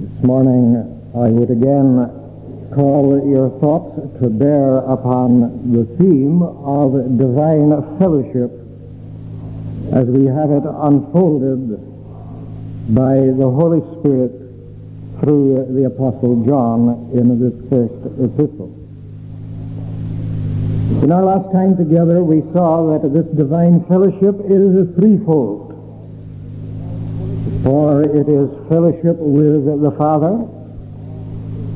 This morning I would again call your thoughts to bear upon the theme of divine fellowship as we have it unfolded by the Holy Spirit through the Apostle John in this first epistle. In our last time together we saw that this divine fellowship is threefold. For it is fellowship with the Father,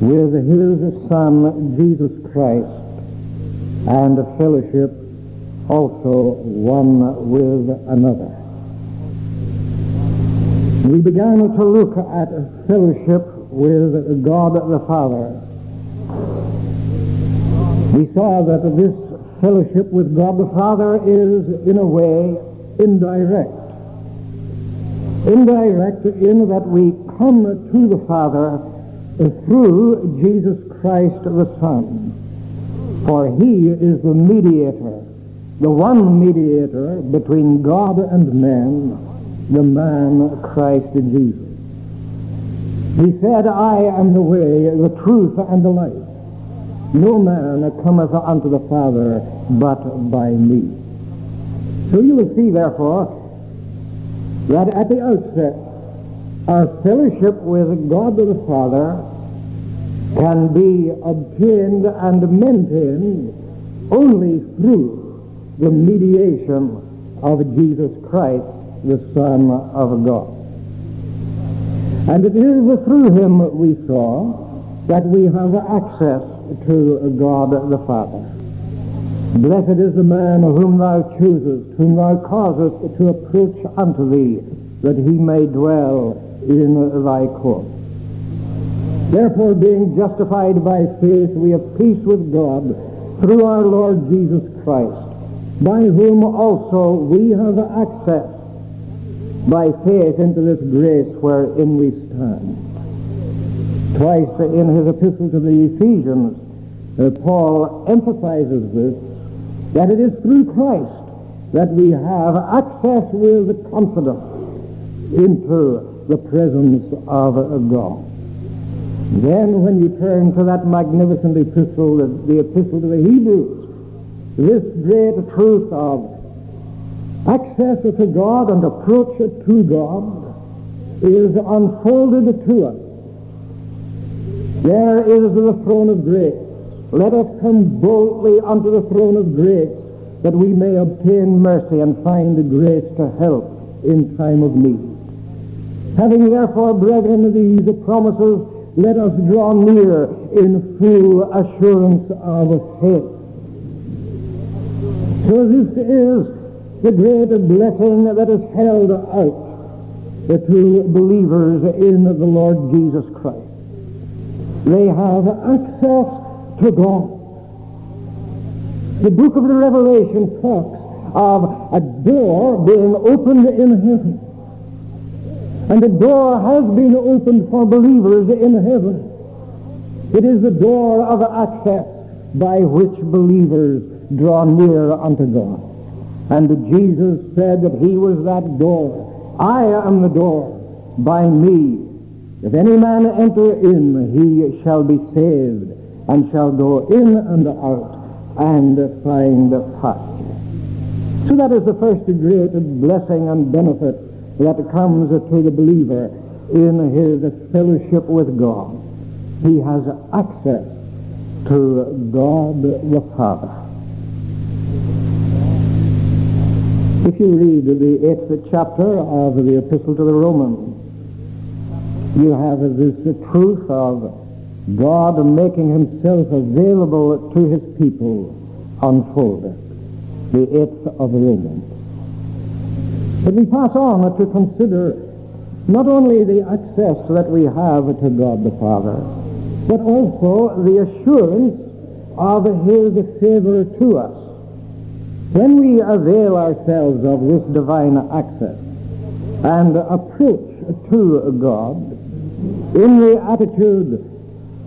with his Son, Jesus Christ, and fellowship also one with another. We began to look at fellowship with God the Father. We saw that this fellowship with God the Father is, in a way, indirect indirect in that we come to the Father through Jesus Christ the Son. For he is the mediator, the one mediator between God and man, the man Christ Jesus. He said, I am the way, the truth, and the life. No man cometh unto the Father but by me. So you will see, therefore, that at the outset, our fellowship with God the Father can be obtained and maintained only through the mediation of Jesus Christ, the Son of God. And it is through him, we saw, that we have access to God the Father. Blessed is the man whom thou choosest, whom thou causest to approach unto thee, that he may dwell in thy court. Therefore, being justified by faith, we have peace with God through our Lord Jesus Christ, by whom also we have access by faith into this grace wherein we stand. Twice in his epistle to the Ephesians, uh, Paul emphasizes this that it is through Christ that we have access with confidence into the presence of God. Then when you turn to that magnificent epistle, the, epistle to the Hebrews, this great truth of access to God and approach to God is unfolded to us. There is the throne of grace let us come boldly unto the throne of grace that we may obtain mercy and find the grace to help in time of need. Having therefore, brethren, these promises, let us draw near in full assurance of faith. So this is the great blessing that is held out to believers in the Lord Jesus Christ. They have access to God. The book of the Revelation talks of a door being opened in heaven. And the door has been opened for believers in heaven. It is the door of access by which believers draw near unto God. And Jesus said that he was that door. I am the door. By me, if any man enter in, he shall be saved and shall go in and out and find the pasture. So that is the first great blessing and benefit that comes to the believer in his fellowship with God. He has access to God the Father. If you read the eighth chapter of the Epistle to the Romans, you have this truth of God making himself available to his people unfolded. The eighth of Romans. But we pass on to consider not only the access that we have to God the Father, but also the assurance of his favor to us. When we avail ourselves of this divine access and approach to God in the attitude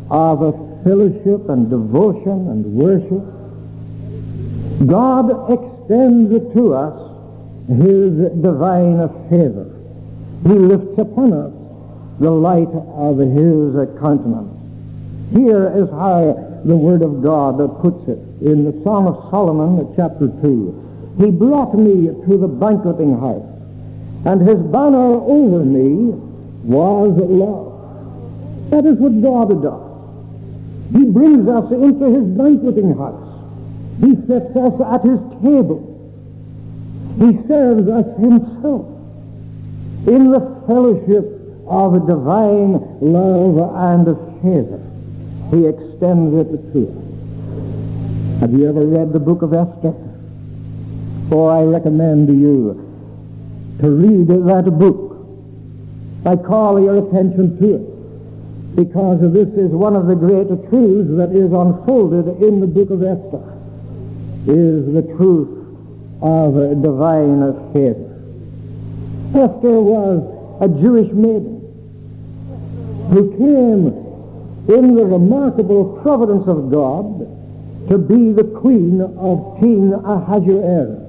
of a fellowship and devotion and worship, God extends to us his divine favor. He lifts upon us the light of his countenance. Here is how the Word of God puts it in the Song of Solomon, chapter 2. He brought me to the banqueting house, and his banner over me was love. That is what God does. He brings us into his banqueting house. He sets us at his table. He serves us himself in the fellowship of divine love and favor. He extends it to us. Have you ever read the book of Esther? Oh, I recommend you to read that book. I call your attention to it because this is one of the great truths that is unfolded in the book of Esther, is the truth of divine favor. Esther was a Jewish maiden who came in the remarkable providence of God to be the queen of King Ahasuerus.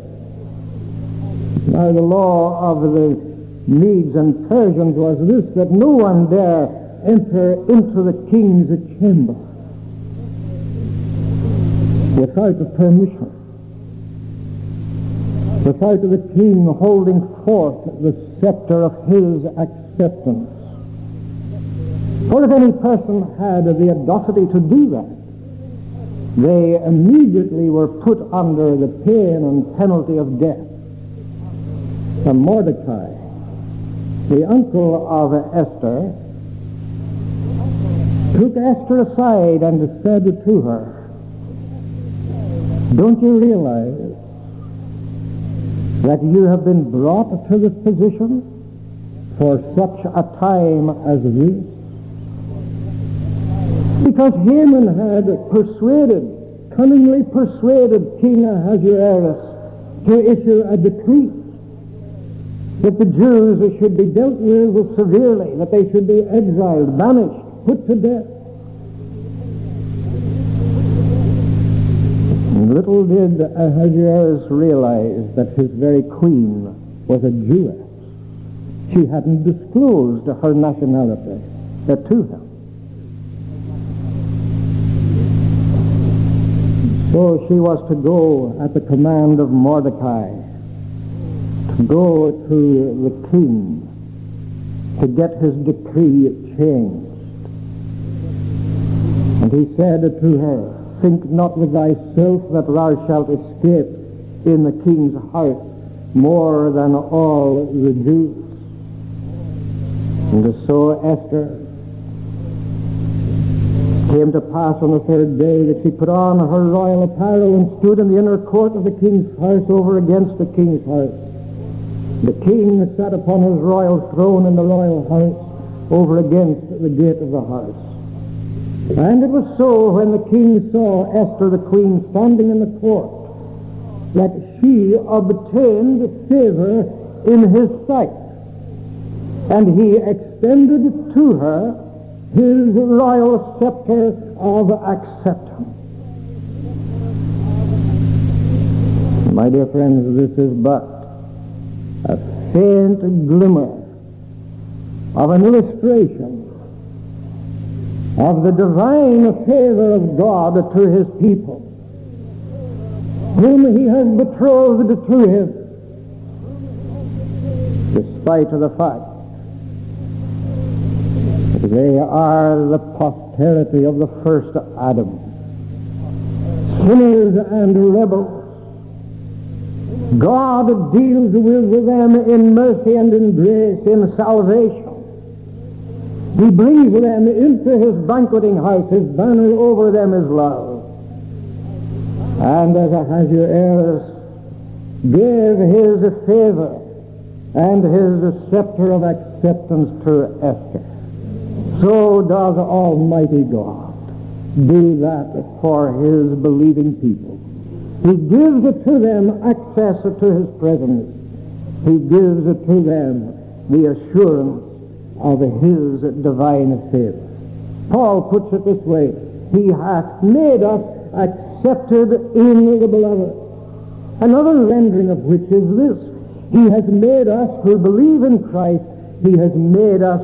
Now the law of the Medes and Persians was this, that no one dare enter into the king's chamber without permission, without the king holding forth the scepter of his acceptance. For if any person had the audacity to do that, they immediately were put under the pain and penalty of death. And Mordecai, the uncle of Esther, took Esther aside and said to her, Don't you realize that you have been brought to this position for such a time as this? Because Haman had persuaded, cunningly persuaded King Ahasuerus to issue a decree that the Jews should be dealt with severely, that they should be exiled, banished, put to death. Little did Ahasuerus realize that his very queen was a Jewess. She hadn't disclosed her nationality to him. So she was to go at the command of Mordecai, to go to the king, to get his decree changed. And he said to her, Think not with thyself that thou shalt escape in the king's house more than all the Jews. And so Esther came to pass on the third day that she put on her royal apparel and stood in the inner court of the king's house over against the king's house. The king sat upon his royal throne in the royal house over against the gate of the house. And it was so when the king saw Esther the queen standing in the court that she obtained favor in his sight. And he extended to her his royal scepter of acceptance. My dear friends, this is but a faint glimmer of an illustration of the divine favor of God to his people, whom he has betrothed to him, despite of the fact that they are the posterity of the first Adam. Sinners and rebels. God deals with them in mercy and in grace, in salvation. He brings them into his banqueting house. His banner over them is love. And as your Ahasuerus gave his favor and his scepter of acceptance to Esther, so does Almighty God do that for his believing people. He gives it to them access to his presence. He gives it to them the assurance of his divine favor. Paul puts it this way, He hath made us accepted in the beloved. Another rendering of which is this, He has made us who believe in Christ, He has made us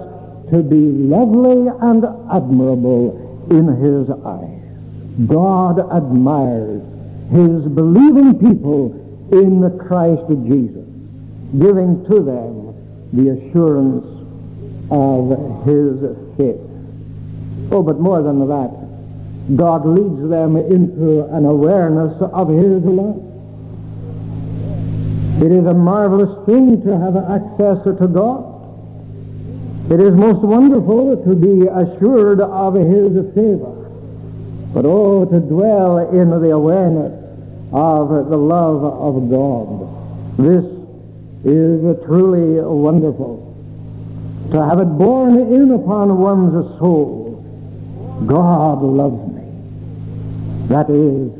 to be lovely and admirable in his eyes. God admires his believing people in the Christ Jesus, giving to them the assurance of his faith. Oh, but more than that, God leads them into an awareness of his love. It is a marvelous thing to have access to God. It is most wonderful to be assured of his favor. But oh, to dwell in the awareness of the love of God. This is truly wonderful. To have it borne in upon one's soul. God loves me. That is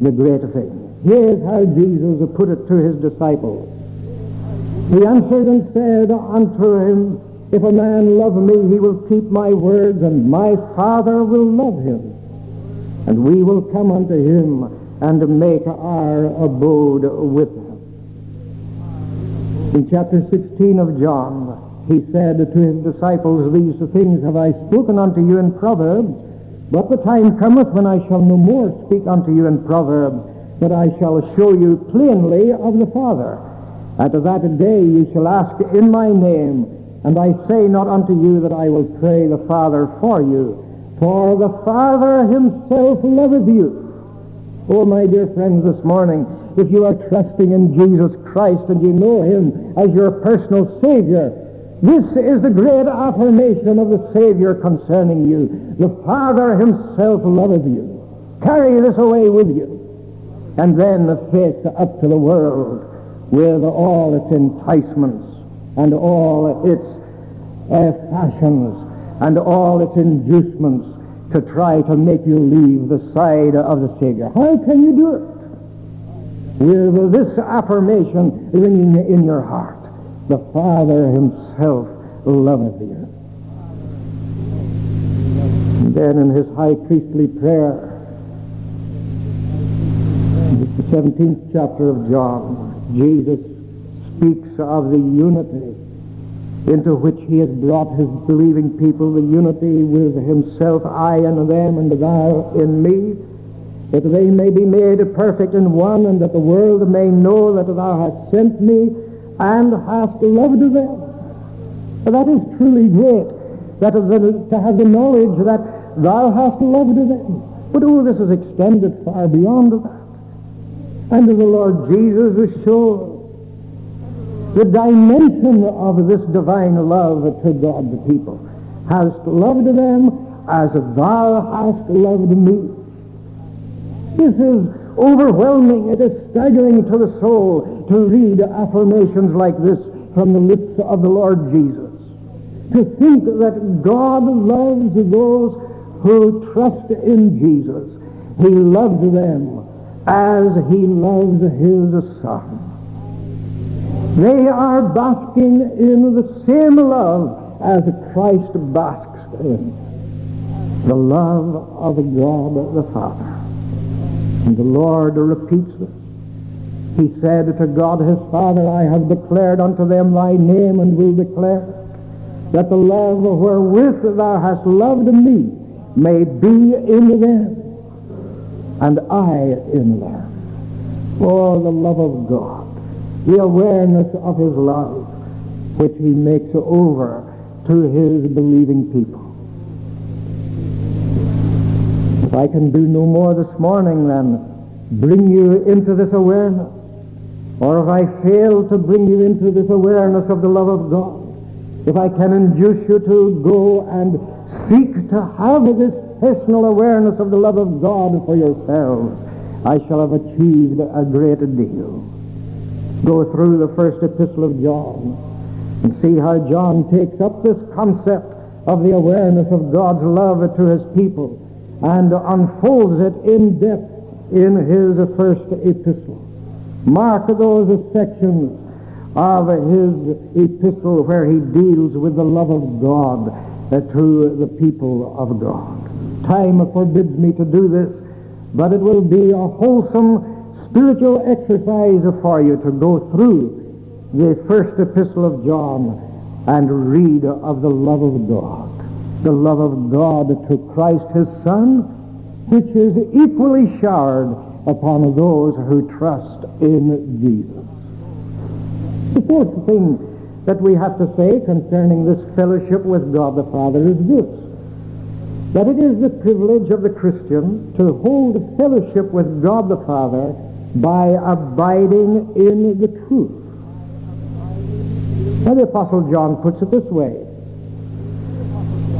the great thing. Here's how Jesus put it to his disciples. He answered and said unto him, If a man love me, he will keep my words, and my Father will love him. And we will come unto him and make our abode with him. In chapter 16 of John, he said to his disciples, These things have I spoken unto you in Proverbs, but the time cometh when I shall no more speak unto you in proverbs, but I shall show you plainly of the Father. At that day you shall ask in my name, and I say not unto you that I will pray the Father for you, for the Father himself loveth you. Oh, my dear friends, this morning, if you are trusting in Jesus Christ and you know him as your personal Savior, this is the great affirmation of the Savior concerning you. The Father himself loveth you. Carry this away with you. And then the face up to the world with all its enticements and all its uh, fashions and all its inducements to try to make you leave the side of the Savior. How can you do it? With this affirmation ringing in your heart the Father himself loveth thee. And then in his high priestly prayer, the 17th chapter of John, Jesus speaks of the unity into which he has brought his believing people, the unity with himself, I and them, and thou in me, that they may be made perfect in one, and that the world may know that thou hast sent me and hast loved them. That is truly great, that is to have the knowledge that thou hast loved them. But oh, this is extended far beyond that. And the Lord Jesus shows the dimension of this divine love to God the people. Hast loved them as thou hast loved me. This is overwhelming. It is staggering to the soul to read affirmations like this from the lips of the Lord Jesus. To think that God loves those who trust in Jesus. He loves them as he loves his son. They are basking in the same love as Christ basks in. The love of God the Father. And the Lord repeats this. He said to God his Father, I have declared unto them thy name and will declare that the love wherewith thou hast loved me may be in them and I in them. Oh, the love of God, the awareness of his love, which he makes over to his believing people. If I can do no more this morning than bring you into this awareness, or if I fail to bring you into this awareness of the love of God, if I can induce you to go and seek to have this personal awareness of the love of God for yourselves, I shall have achieved a great deal. Go through the first epistle of John and see how John takes up this concept of the awareness of God's love to his people and unfolds it in depth in his first epistle. Mark those sections of his epistle where he deals with the love of God to the people of God. Time forbids me to do this, but it will be a wholesome spiritual exercise for you to go through the first epistle of John and read of the love of God. The love of God to Christ his Son, which is equally showered upon those who trust in Jesus. The fourth thing that we have to say concerning this fellowship with God the Father is this, that it is the privilege of the Christian to hold fellowship with God the Father by abiding in the truth. Now the Apostle John puts it this way.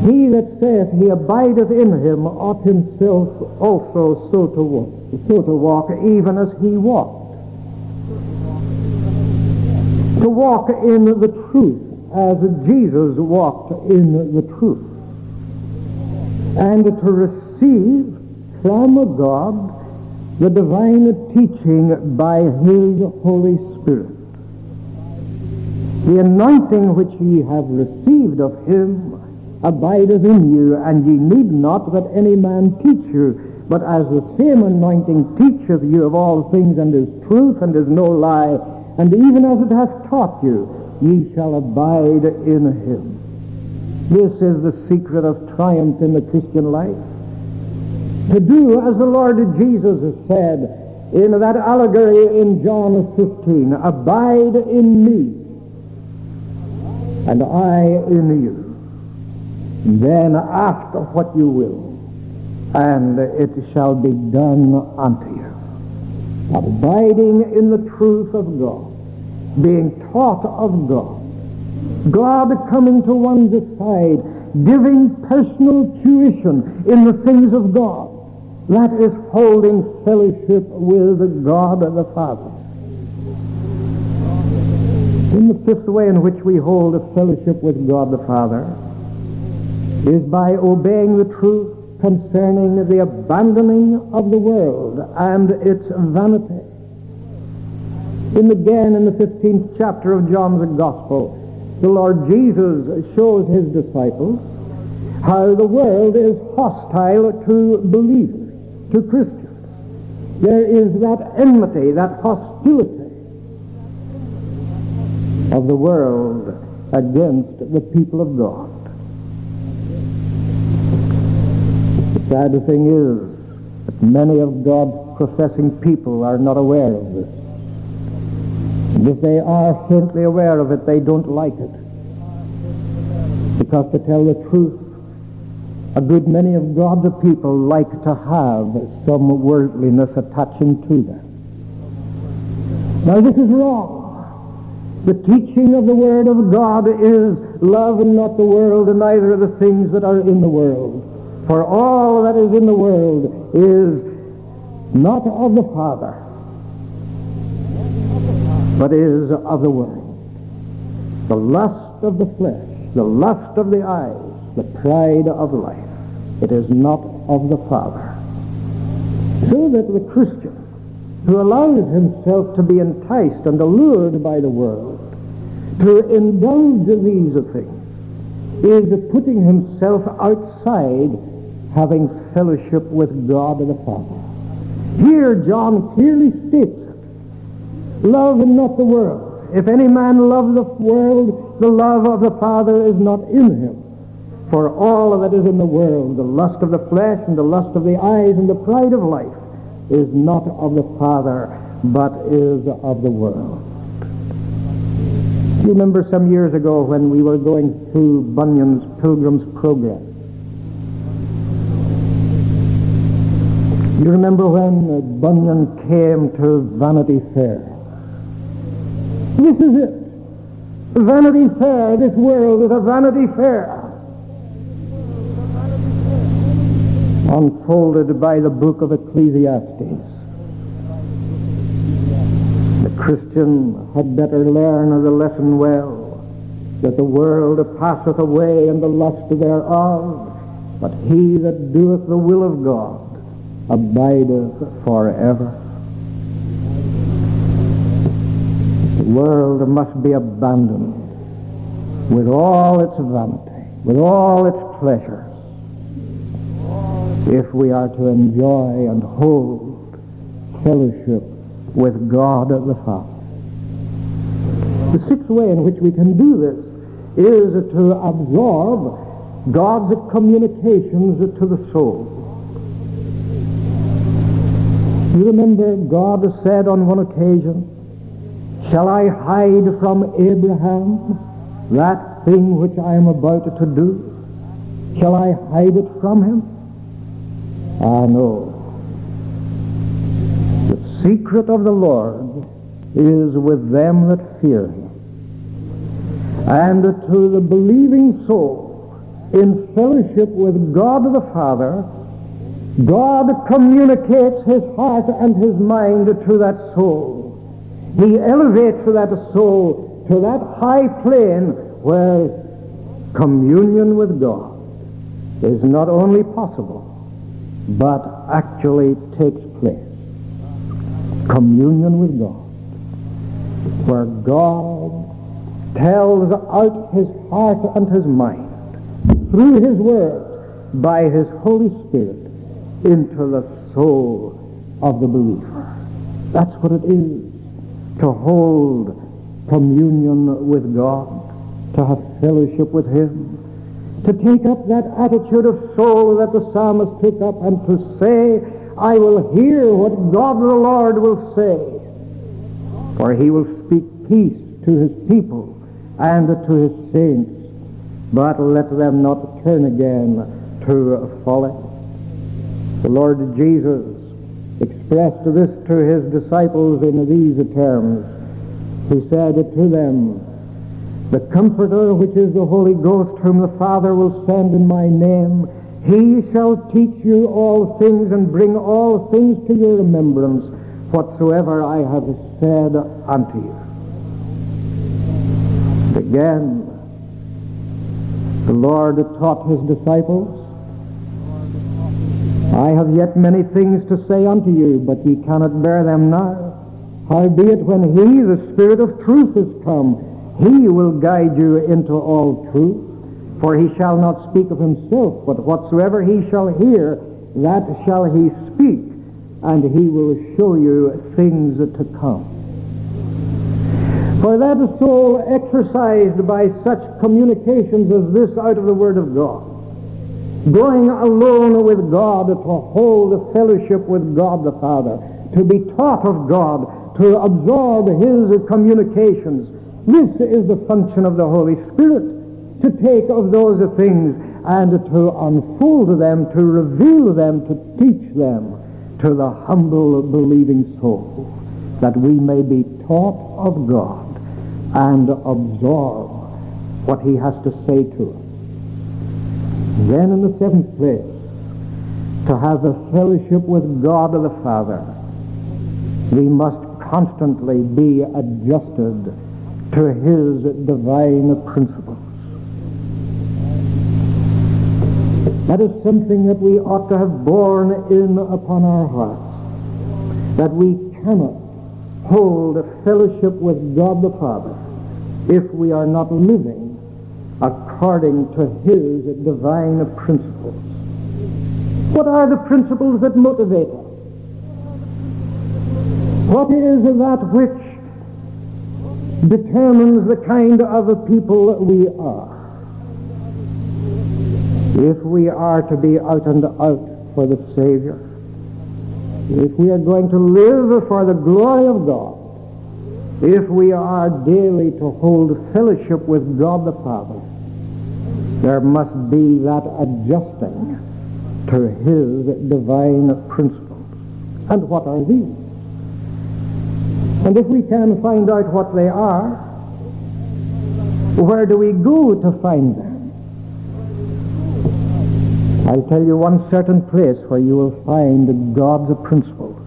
He that saith he abideth in him ought himself also so to walk, so to walk even as he walked. To walk in the truth as Jesus walked in the truth. And to receive from God the divine teaching by his Holy Spirit. The anointing which ye have received of him abideth in you, and ye need not that any man teach you, but as the same anointing teacheth you of all things, and is truth, and is no lie, and even as it hath taught you, ye shall abide in him. This is the secret of triumph in the Christian life. To do as the Lord Jesus has said in that allegory in John 15, abide in me, and I in you. Then ask what you will, and it shall be done unto you. Abiding in the truth of God, being taught of God, God coming to one's side, giving personal tuition in the things of God. That is holding fellowship with God the Father. In the fifth way in which we hold a fellowship with God the Father is by obeying the truth concerning the abandoning of the world and its vanity. In again in the 15th chapter of John's Gospel, the Lord Jesus shows his disciples how the world is hostile to believers, to Christians. There is that enmity, that hostility of the world against the people of God. Sad thing is that many of God's professing people are not aware of this. And if they are faintly aware of it, they don't like it. Because to tell the truth, a good many of God's people like to have some worldliness attaching to them. Now this is wrong. The teaching of the Word of God is love and not the world and neither of the things that are in the world. For all that is in the world is not of the Father, but is of the world. The lust of the flesh, the lust of the eyes, the pride of life. It is not of the Father. So that the Christian who allows himself to be enticed and allured by the world, to indulge in these things, is putting himself outside having fellowship with God the Father. Here John clearly states. Love not the world. If any man love the world, the love of the Father is not in him. For all that is in the world, the lust of the flesh and the lust of the eyes and the pride of life, is not of the Father, but is of the world. Do you remember some years ago when we were going through Bunyan's Pilgrim's Progress. You remember when Bunyan came to Vanity Fair? This is it. Vanity Fair, this world is a Vanity Fair. unfolded by the book of Ecclesiastes. The Christian had better learn the lesson well, that the world passeth away and the lust thereof, but he that doeth the will of God abideth forever. The world must be abandoned with all its vanity, with all its pleasures, if we are to enjoy and hold fellowship with God the Father. The sixth way in which we can do this is to absorb God's communications to the soul. You remember God said on one occasion, Shall I hide from Abraham that thing which I am about to do? Shall I hide it from him? Ah, no. The secret of the Lord is with them that fear him. And to the believing soul, in fellowship with God the Father, God communicates his heart and his mind to that soul. He elevates that soul to that high plane where communion with God is not only possible, but actually takes place. Communion with God, where God tells out his heart and his mind through his word by his Holy Spirit into the soul of the believer. That's what it is to hold communion with God, to have fellowship with him, to take up that attitude of soul that the psalmist took up and to say, I will hear what God the Lord will say. For he will speak peace to his people and to his saints, but let them not turn again to folly. The Lord Jesus expressed this to his disciples in these terms. He said to them, The Comforter, which is the Holy Ghost, whom the Father will send in my name, he shall teach you all things and bring all things to your remembrance, whatsoever I have said unto you. Again, the Lord taught his disciples, I have yet many things to say unto you, but ye cannot bear them now. Howbeit, when he, the Spirit of truth, is come, he will guide you into all truth. For he shall not speak of himself, but whatsoever he shall hear, that shall he speak, and he will show you things to come. For that soul exercised by such communications as this out of the Word of God, going alone with God to hold fellowship with God the Father, to be taught of God, to absorb His communications. This is the function of the Holy Spirit, to take of those things and to unfold them, to reveal them, to teach them to the humble believing soul, that we may be taught of God and absorb what He has to say to us. Then in the seventh place, to have a fellowship with God the Father, we must constantly be adjusted to his divine principles. That is something that we ought to have borne in upon our hearts, that we cannot hold a fellowship with God the Father if we are not living according to his divine principles. What are the principles that motivate us? What is that which determines the kind of a people we are? If we are to be out and out for the Savior, if we are going to live for the glory of God, if we are daily to hold fellowship with God the Father, there must be that adjusting to his divine principles. And what are these? And if we can find out what they are, where do we go to find them? I'll tell you one certain place where you will find God's principles.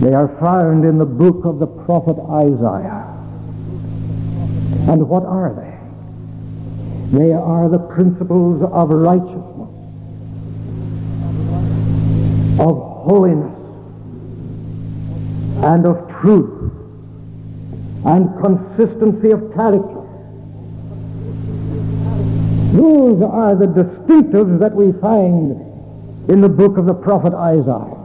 They are found in the book of the prophet Isaiah. And what are they? They are the principles of righteousness, of holiness, and of truth, and consistency of character. Those are the distinctives that we find in the book of the prophet Isaiah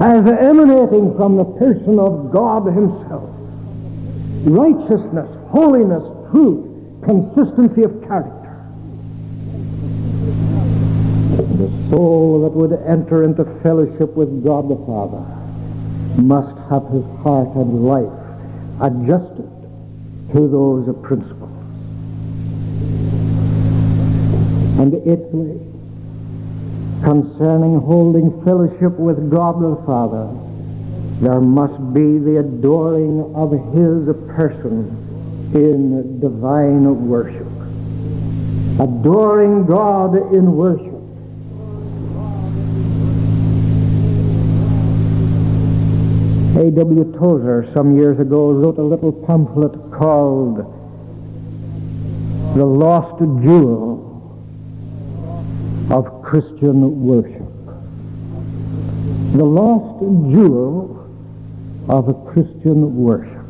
as emanating from the person of God himself. Righteousness, holiness, truth, consistency of character. The soul that would enter into fellowship with God the Father must have his heart and life adjusted to those principles. And eighthly, concerning holding fellowship with God the Father, there must be the adoring of his person in divine worship. Adoring God in worship. A.W. Tozer some years ago wrote a little pamphlet called The Lost Jewel of Christian Worship. The lost jewel of Christian worship.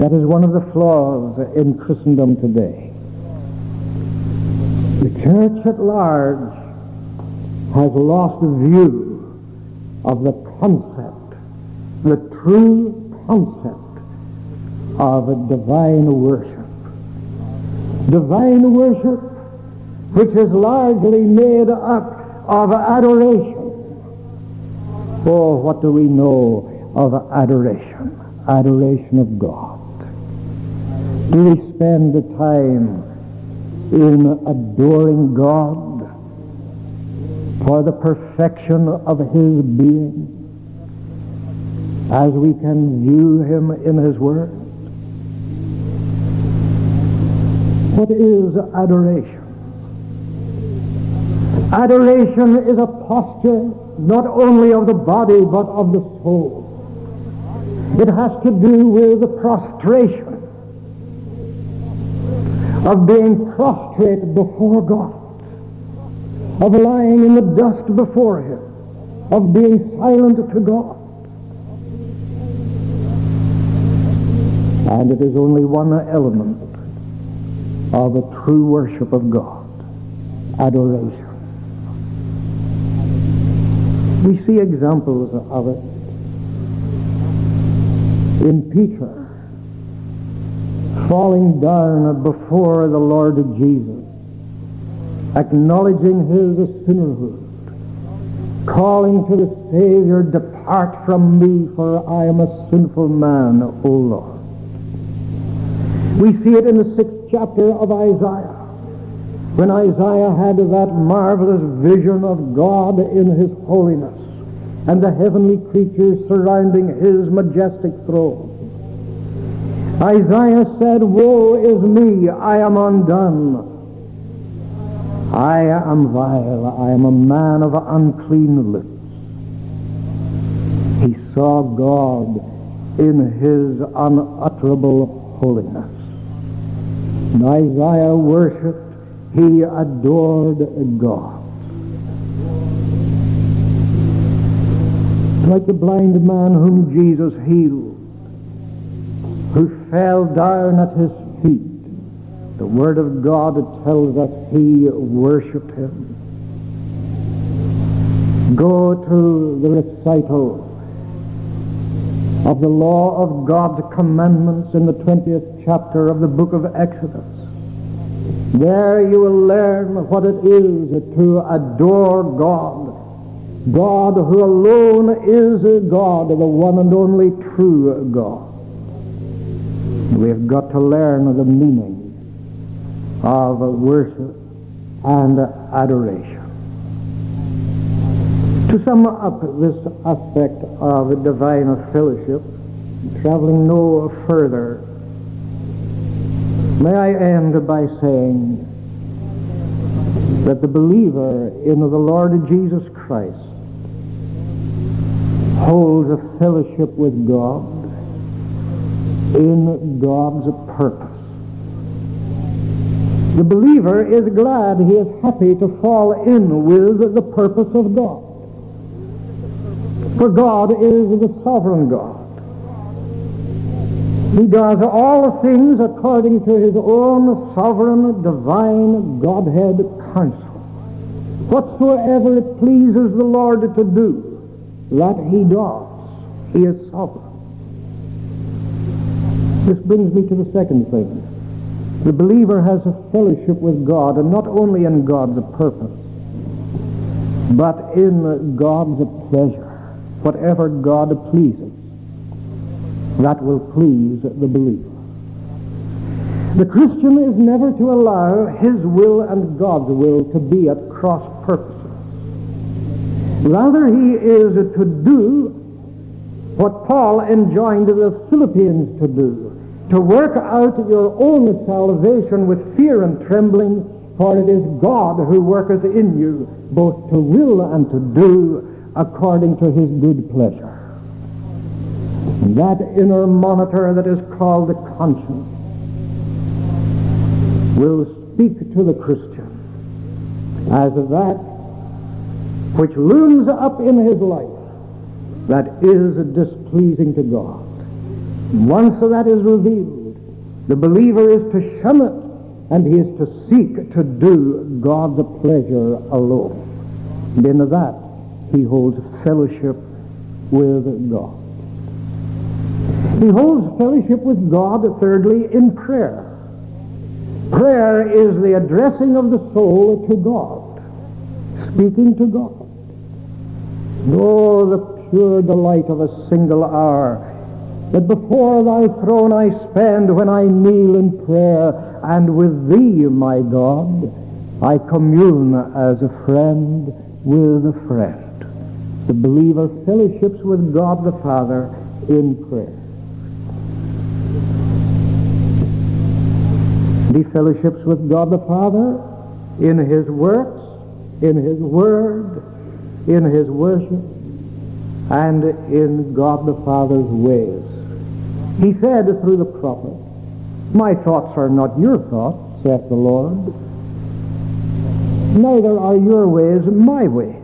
That is one of the flaws in Christendom today. The church at large has lost view of the concept, the true concept of divine worship. Divine worship which is largely made up of adoration. Oh, what do we know of adoration? Adoration of God. Do we spend the time in adoring God for the perfection of his being as we can view him in his word? What is adoration? Adoration is a posture not only of the body but of the soul. It has to do with the prostration of being prostrate before God, of lying in the dust before Him, of being silent to God. And it is only one element of a true worship of God, adoration. We see examples of it in Peter falling down before the Lord Jesus, acknowledging his sinnerhood, calling to the Savior, Depart from me, for I am a sinful man, O Lord. We see it in the sixth chapter of Isaiah when Isaiah had that marvelous vision of God in his holiness and the heavenly creatures surrounding his majestic throne. Isaiah said, Woe is me, I am undone. I am vile, I am a man of unclean lips. He saw God in his unutterable holiness. And Isaiah worshiped he adored God. Like the blind man whom Jesus healed, who fell down at his feet. The Word of God tells us he worshipped him. Go to the recital of the law of God's commandments in the 20th chapter of the book of Exodus. There you will learn what it is to adore God. God who alone is God, the one and only true God. We have got to learn the meaning of worship and adoration. To sum up this aspect of divine fellowship, traveling no further May I end by saying that the believer in the Lord Jesus Christ holds a fellowship with God in God's purpose. The believer is glad, he is happy to fall in with the purpose of God. For God is the sovereign God. He does all things according to his own sovereign, divine Godhead counsel. Whatsoever it pleases the Lord to do, that he does. He is sovereign. This brings me to the second thing. The believer has a fellowship with God, and not only in God's purpose, but in God's pleasure. Whatever God pleases, that will please the believer. The Christian is never to allow his will and God's will to be at cross purposes. Rather, he is to do what Paul enjoined the Philippians to do, to work out your own salvation with fear and trembling, for it is God who worketh in you both to will and to do according to his good pleasure. And that inner monitor that is called the conscience will speak to the Christian as of that which looms up in his life that is displeasing to God. Once that is revealed, the believer is to shun it and he is to seek to do God's pleasure alone. And in that he holds fellowship with God. He holds fellowship with God, thirdly, in prayer. Prayer is the addressing of the soul to God, speaking to God. Oh, the pure delight of a single hour that before thy throne I spend when I kneel in prayer, and with thee, my God, I commune as a friend with a friend. The believer fellowships with God the Father in prayer. He fellowships with God the Father in his works, in his word, in his worship, and in God the Father's ways. He said through the prophet, My thoughts are not your thoughts, saith the Lord. Neither are your ways my ways.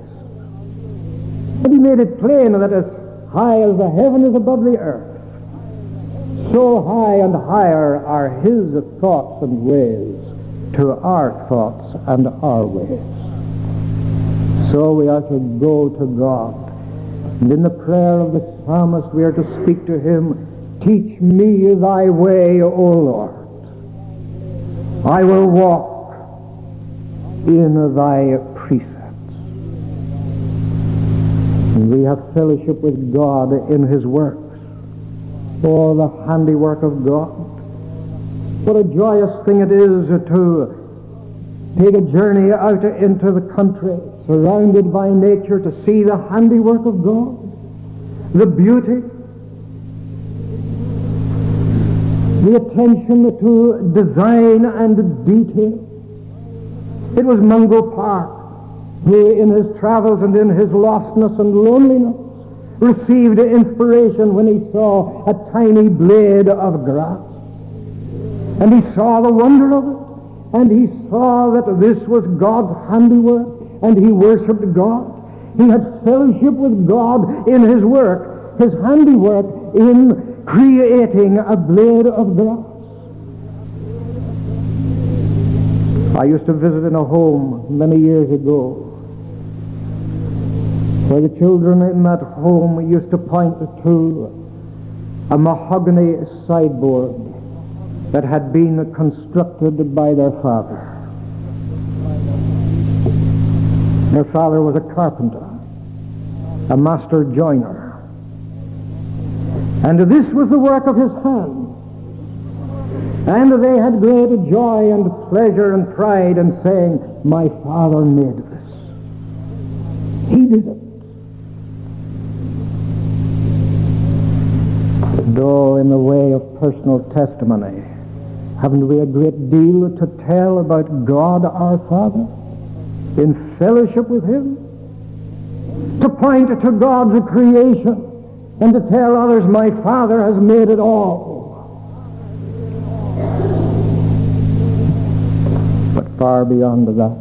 But he made it plain that as high as the heaven is above the earth, so high and higher are his thoughts and ways to our thoughts and our ways. So we are to go to God. And in the prayer of the psalmist, we are to speak to him, Teach me thy way, O Lord. I will walk in thy precepts. And we have fellowship with God in his works. Oh, the handiwork of God. What a joyous thing it is to take a journey out into the country, surrounded by nature, to see the handiwork of God, the beauty, the attention to design and detail. It was Mungo Park who, in his travels and in his lostness and loneliness, received inspiration when he saw a tiny blade of grass. And he saw the wonder of it. And he saw that this was God's handiwork. And he worshipped God. He had fellowship with God in his work, his handiwork in creating a blade of grass. I used to visit in a home many years ago where the children in that home used to point to a mahogany sideboard that had been constructed by their father. Their father was a carpenter, a master joiner. And this was the work of his hands. And they had great joy and pleasure and pride in saying, My father made this. He did it. Though in the way of personal testimony, haven't we a great deal to tell about God our Father in fellowship with Him? To point to God's creation and to tell others, my Father has made it all. But far beyond that,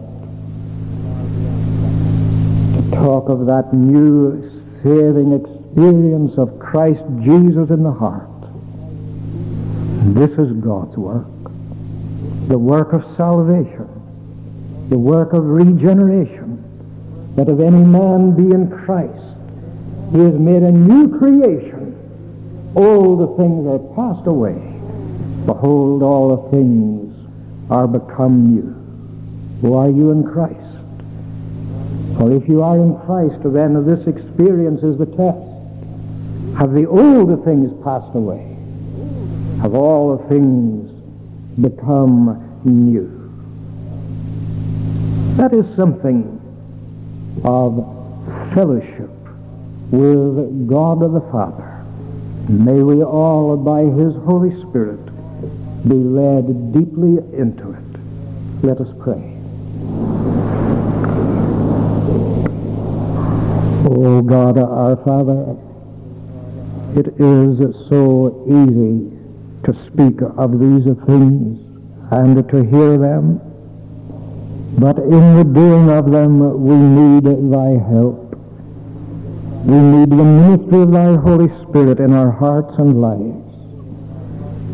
to talk of that new saving experience of Christ Jesus in the heart. This is God's work. The work of salvation. The work of regeneration. That if any man be in Christ, he is made a new creation. All the things are passed away. Behold, all the things are become new. Who are you in Christ? For if you are in Christ, then this experience is the test. Have the old things passed away? Have all the things become new? That is something of fellowship with God the Father. May we all, by His Holy Spirit, be led deeply into it. Let us pray. O God, our Father, it is so easy to speak of these things and to hear them, but in the doing of them we need thy help. We need the ministry of thy Holy Spirit in our hearts and lives.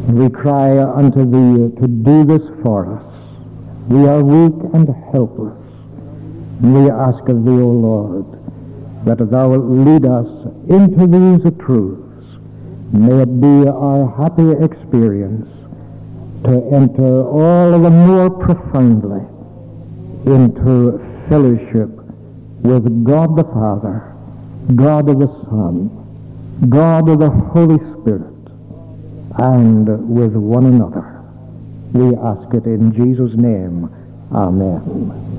And We cry unto thee to do this for us. We are weak and helpless. And We ask of thee, O Lord, that thou wilt lead us into these truths. May it be our happy experience to enter all the more profoundly into fellowship with God the Father, God of the Son, God of the Holy Spirit, and with one another. We ask it in Jesus' name. Amen.